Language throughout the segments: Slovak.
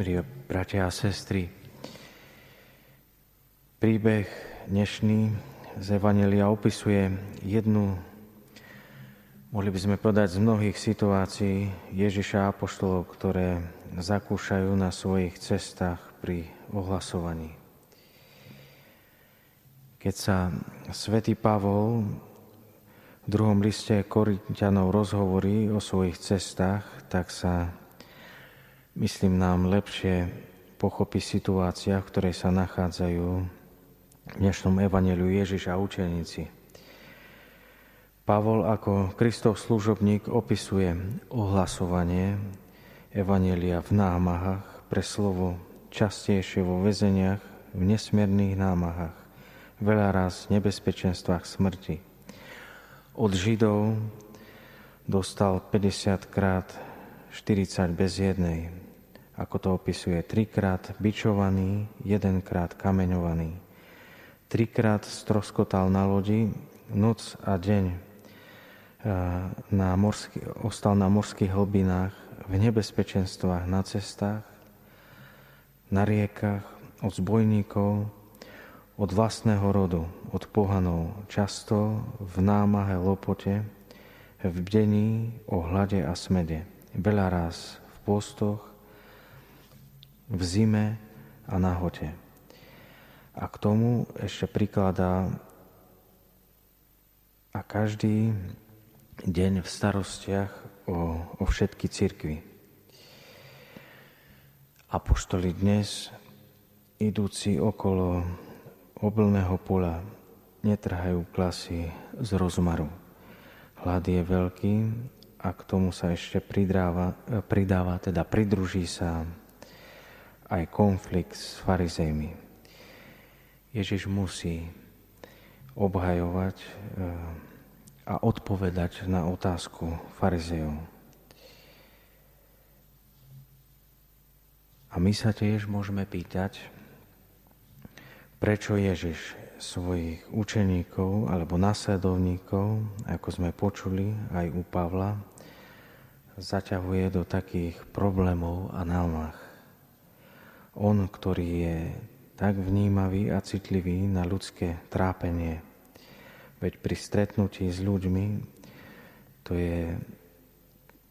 Milí bratia a sestry, príbeh dnešný z Evangelia opisuje jednu, mohli by sme povedať, z mnohých situácií Ježiša a Apoštolov, ktoré zakúšajú na svojich cestách pri ohlasovaní. Keď sa svätý Pavol v druhom liste Korintianov rozhovorí o svojich cestách, tak sa myslím, nám lepšie pochopí situácia, v ktorej sa nachádzajú v dnešnom evaneliu Ježiš a učeníci. Pavol ako Kristov služobník opisuje ohlasovanie evanelia v námahách pre slovo častejšie vo väzeniach, v nesmierných námahách, veľa raz v nebezpečenstvách smrti. Od Židov dostal 50 krát 40 bez jednej, ako to opisuje, trikrát bičovaný, jedenkrát kameňovaný. Trikrát stroskotal na lodi, noc a deň eh, na morský, ostal na morských hlbinách, v nebezpečenstvách na cestách, na riekach, od zbojníkov, od vlastného rodu, od pohanov, často v námahe lopote, v bdení, o hlade a smede veľa raz v postoch, v zime a nahote. A k tomu ešte prikladá a každý deň v starostiach o, o všetky cirkvy. Apoštoli dnes, idúci okolo oblného pola, netrhajú klasy z rozmaru. Hlad je veľký a k tomu sa ešte pridáva, pridáva teda pridruží sa aj konflikt s farizejmi. Ježiš musí obhajovať eh, a odpovedať na otázku farizejov. A my sa tiež môžeme pýtať, prečo Ježiš svojich učeníkov alebo následovníkov, ako sme počuli aj u Pavla, zaťahuje do takých problémov a námach. On, ktorý je tak vnímavý a citlivý na ľudské trápenie, veď pri stretnutí s ľuďmi to je,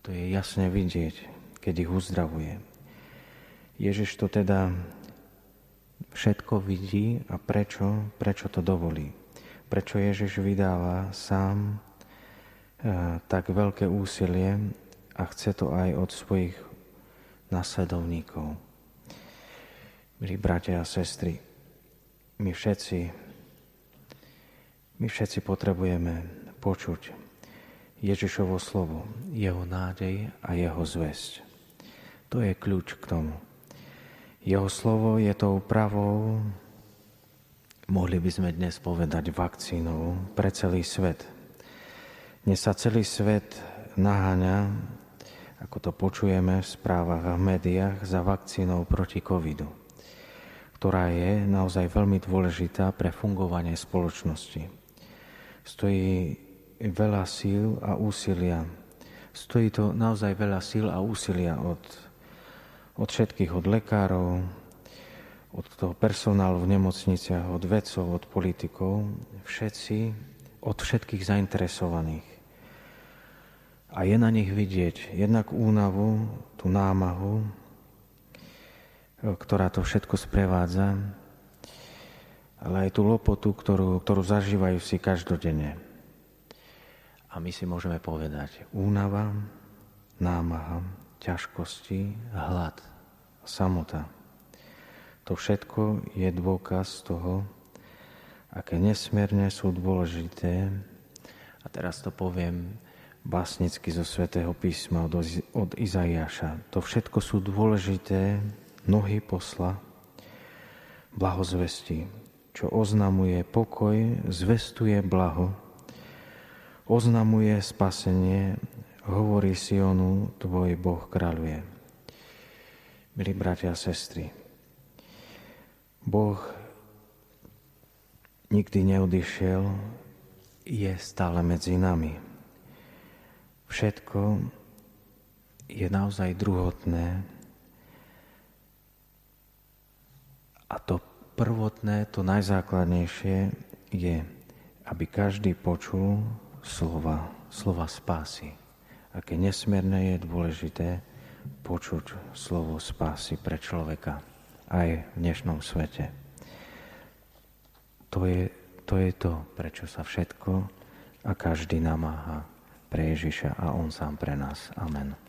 to je jasne vidieť, keď ich uzdravuje. Ježiš to teda všetko vidí a prečo, prečo to dovolí. Prečo Ježiš vydáva sám e, tak veľké úsilie a chce to aj od svojich nasledovníkov. Milí bratia a sestry, my všetci, my všetci potrebujeme počuť Ježišovo slovo, jeho nádej a jeho zväzť. To je kľúč k tomu. Jeho slovo je tou pravou, mohli by sme dnes povedať, vakcínou pre celý svet. Dnes sa celý svet naháňa ako to počujeme v správach a v médiách, za vakcínou proti covidu, ktorá je naozaj veľmi dôležitá pre fungovanie spoločnosti. Stojí veľa síl a úsilia. Stojí to naozaj veľa síl a úsilia od, od všetkých, od lekárov, od toho personálu v nemocniciach, od vedcov, od politikov, všetci, od všetkých zainteresovaných. A je na nich vidieť jednak únavu, tú námahu, ktorá to všetko sprevádza, ale aj tú lopotu, ktorú, ktorú zažívajú si každodenne. A my si môžeme povedať únava, námaha, ťažkosti, hlad, samota. To všetko je dôkaz toho, aké nesmierne sú dôležité, a teraz to poviem básnicky zo svätého písma od, od Izaiáša. To všetko sú dôležité nohy posla, blahozvesti, čo oznamuje pokoj, zvestuje blaho, oznamuje spasenie, hovorí Sionu, tvoj Boh kráľuje. Milí bratia a sestry, Boh nikdy neodišiel, je stále medzi nami. Všetko je naozaj druhotné, A to prvotné, to najzákladnejšie je, aby každý počul slova, slova spásy. Aké nesmierne je dôležité počuť slovo spásy pre človeka aj v dnešnom svete. To je, to je to, prečo sa všetko a každý namáha pre Ježiša a On sám pre nás. Amen.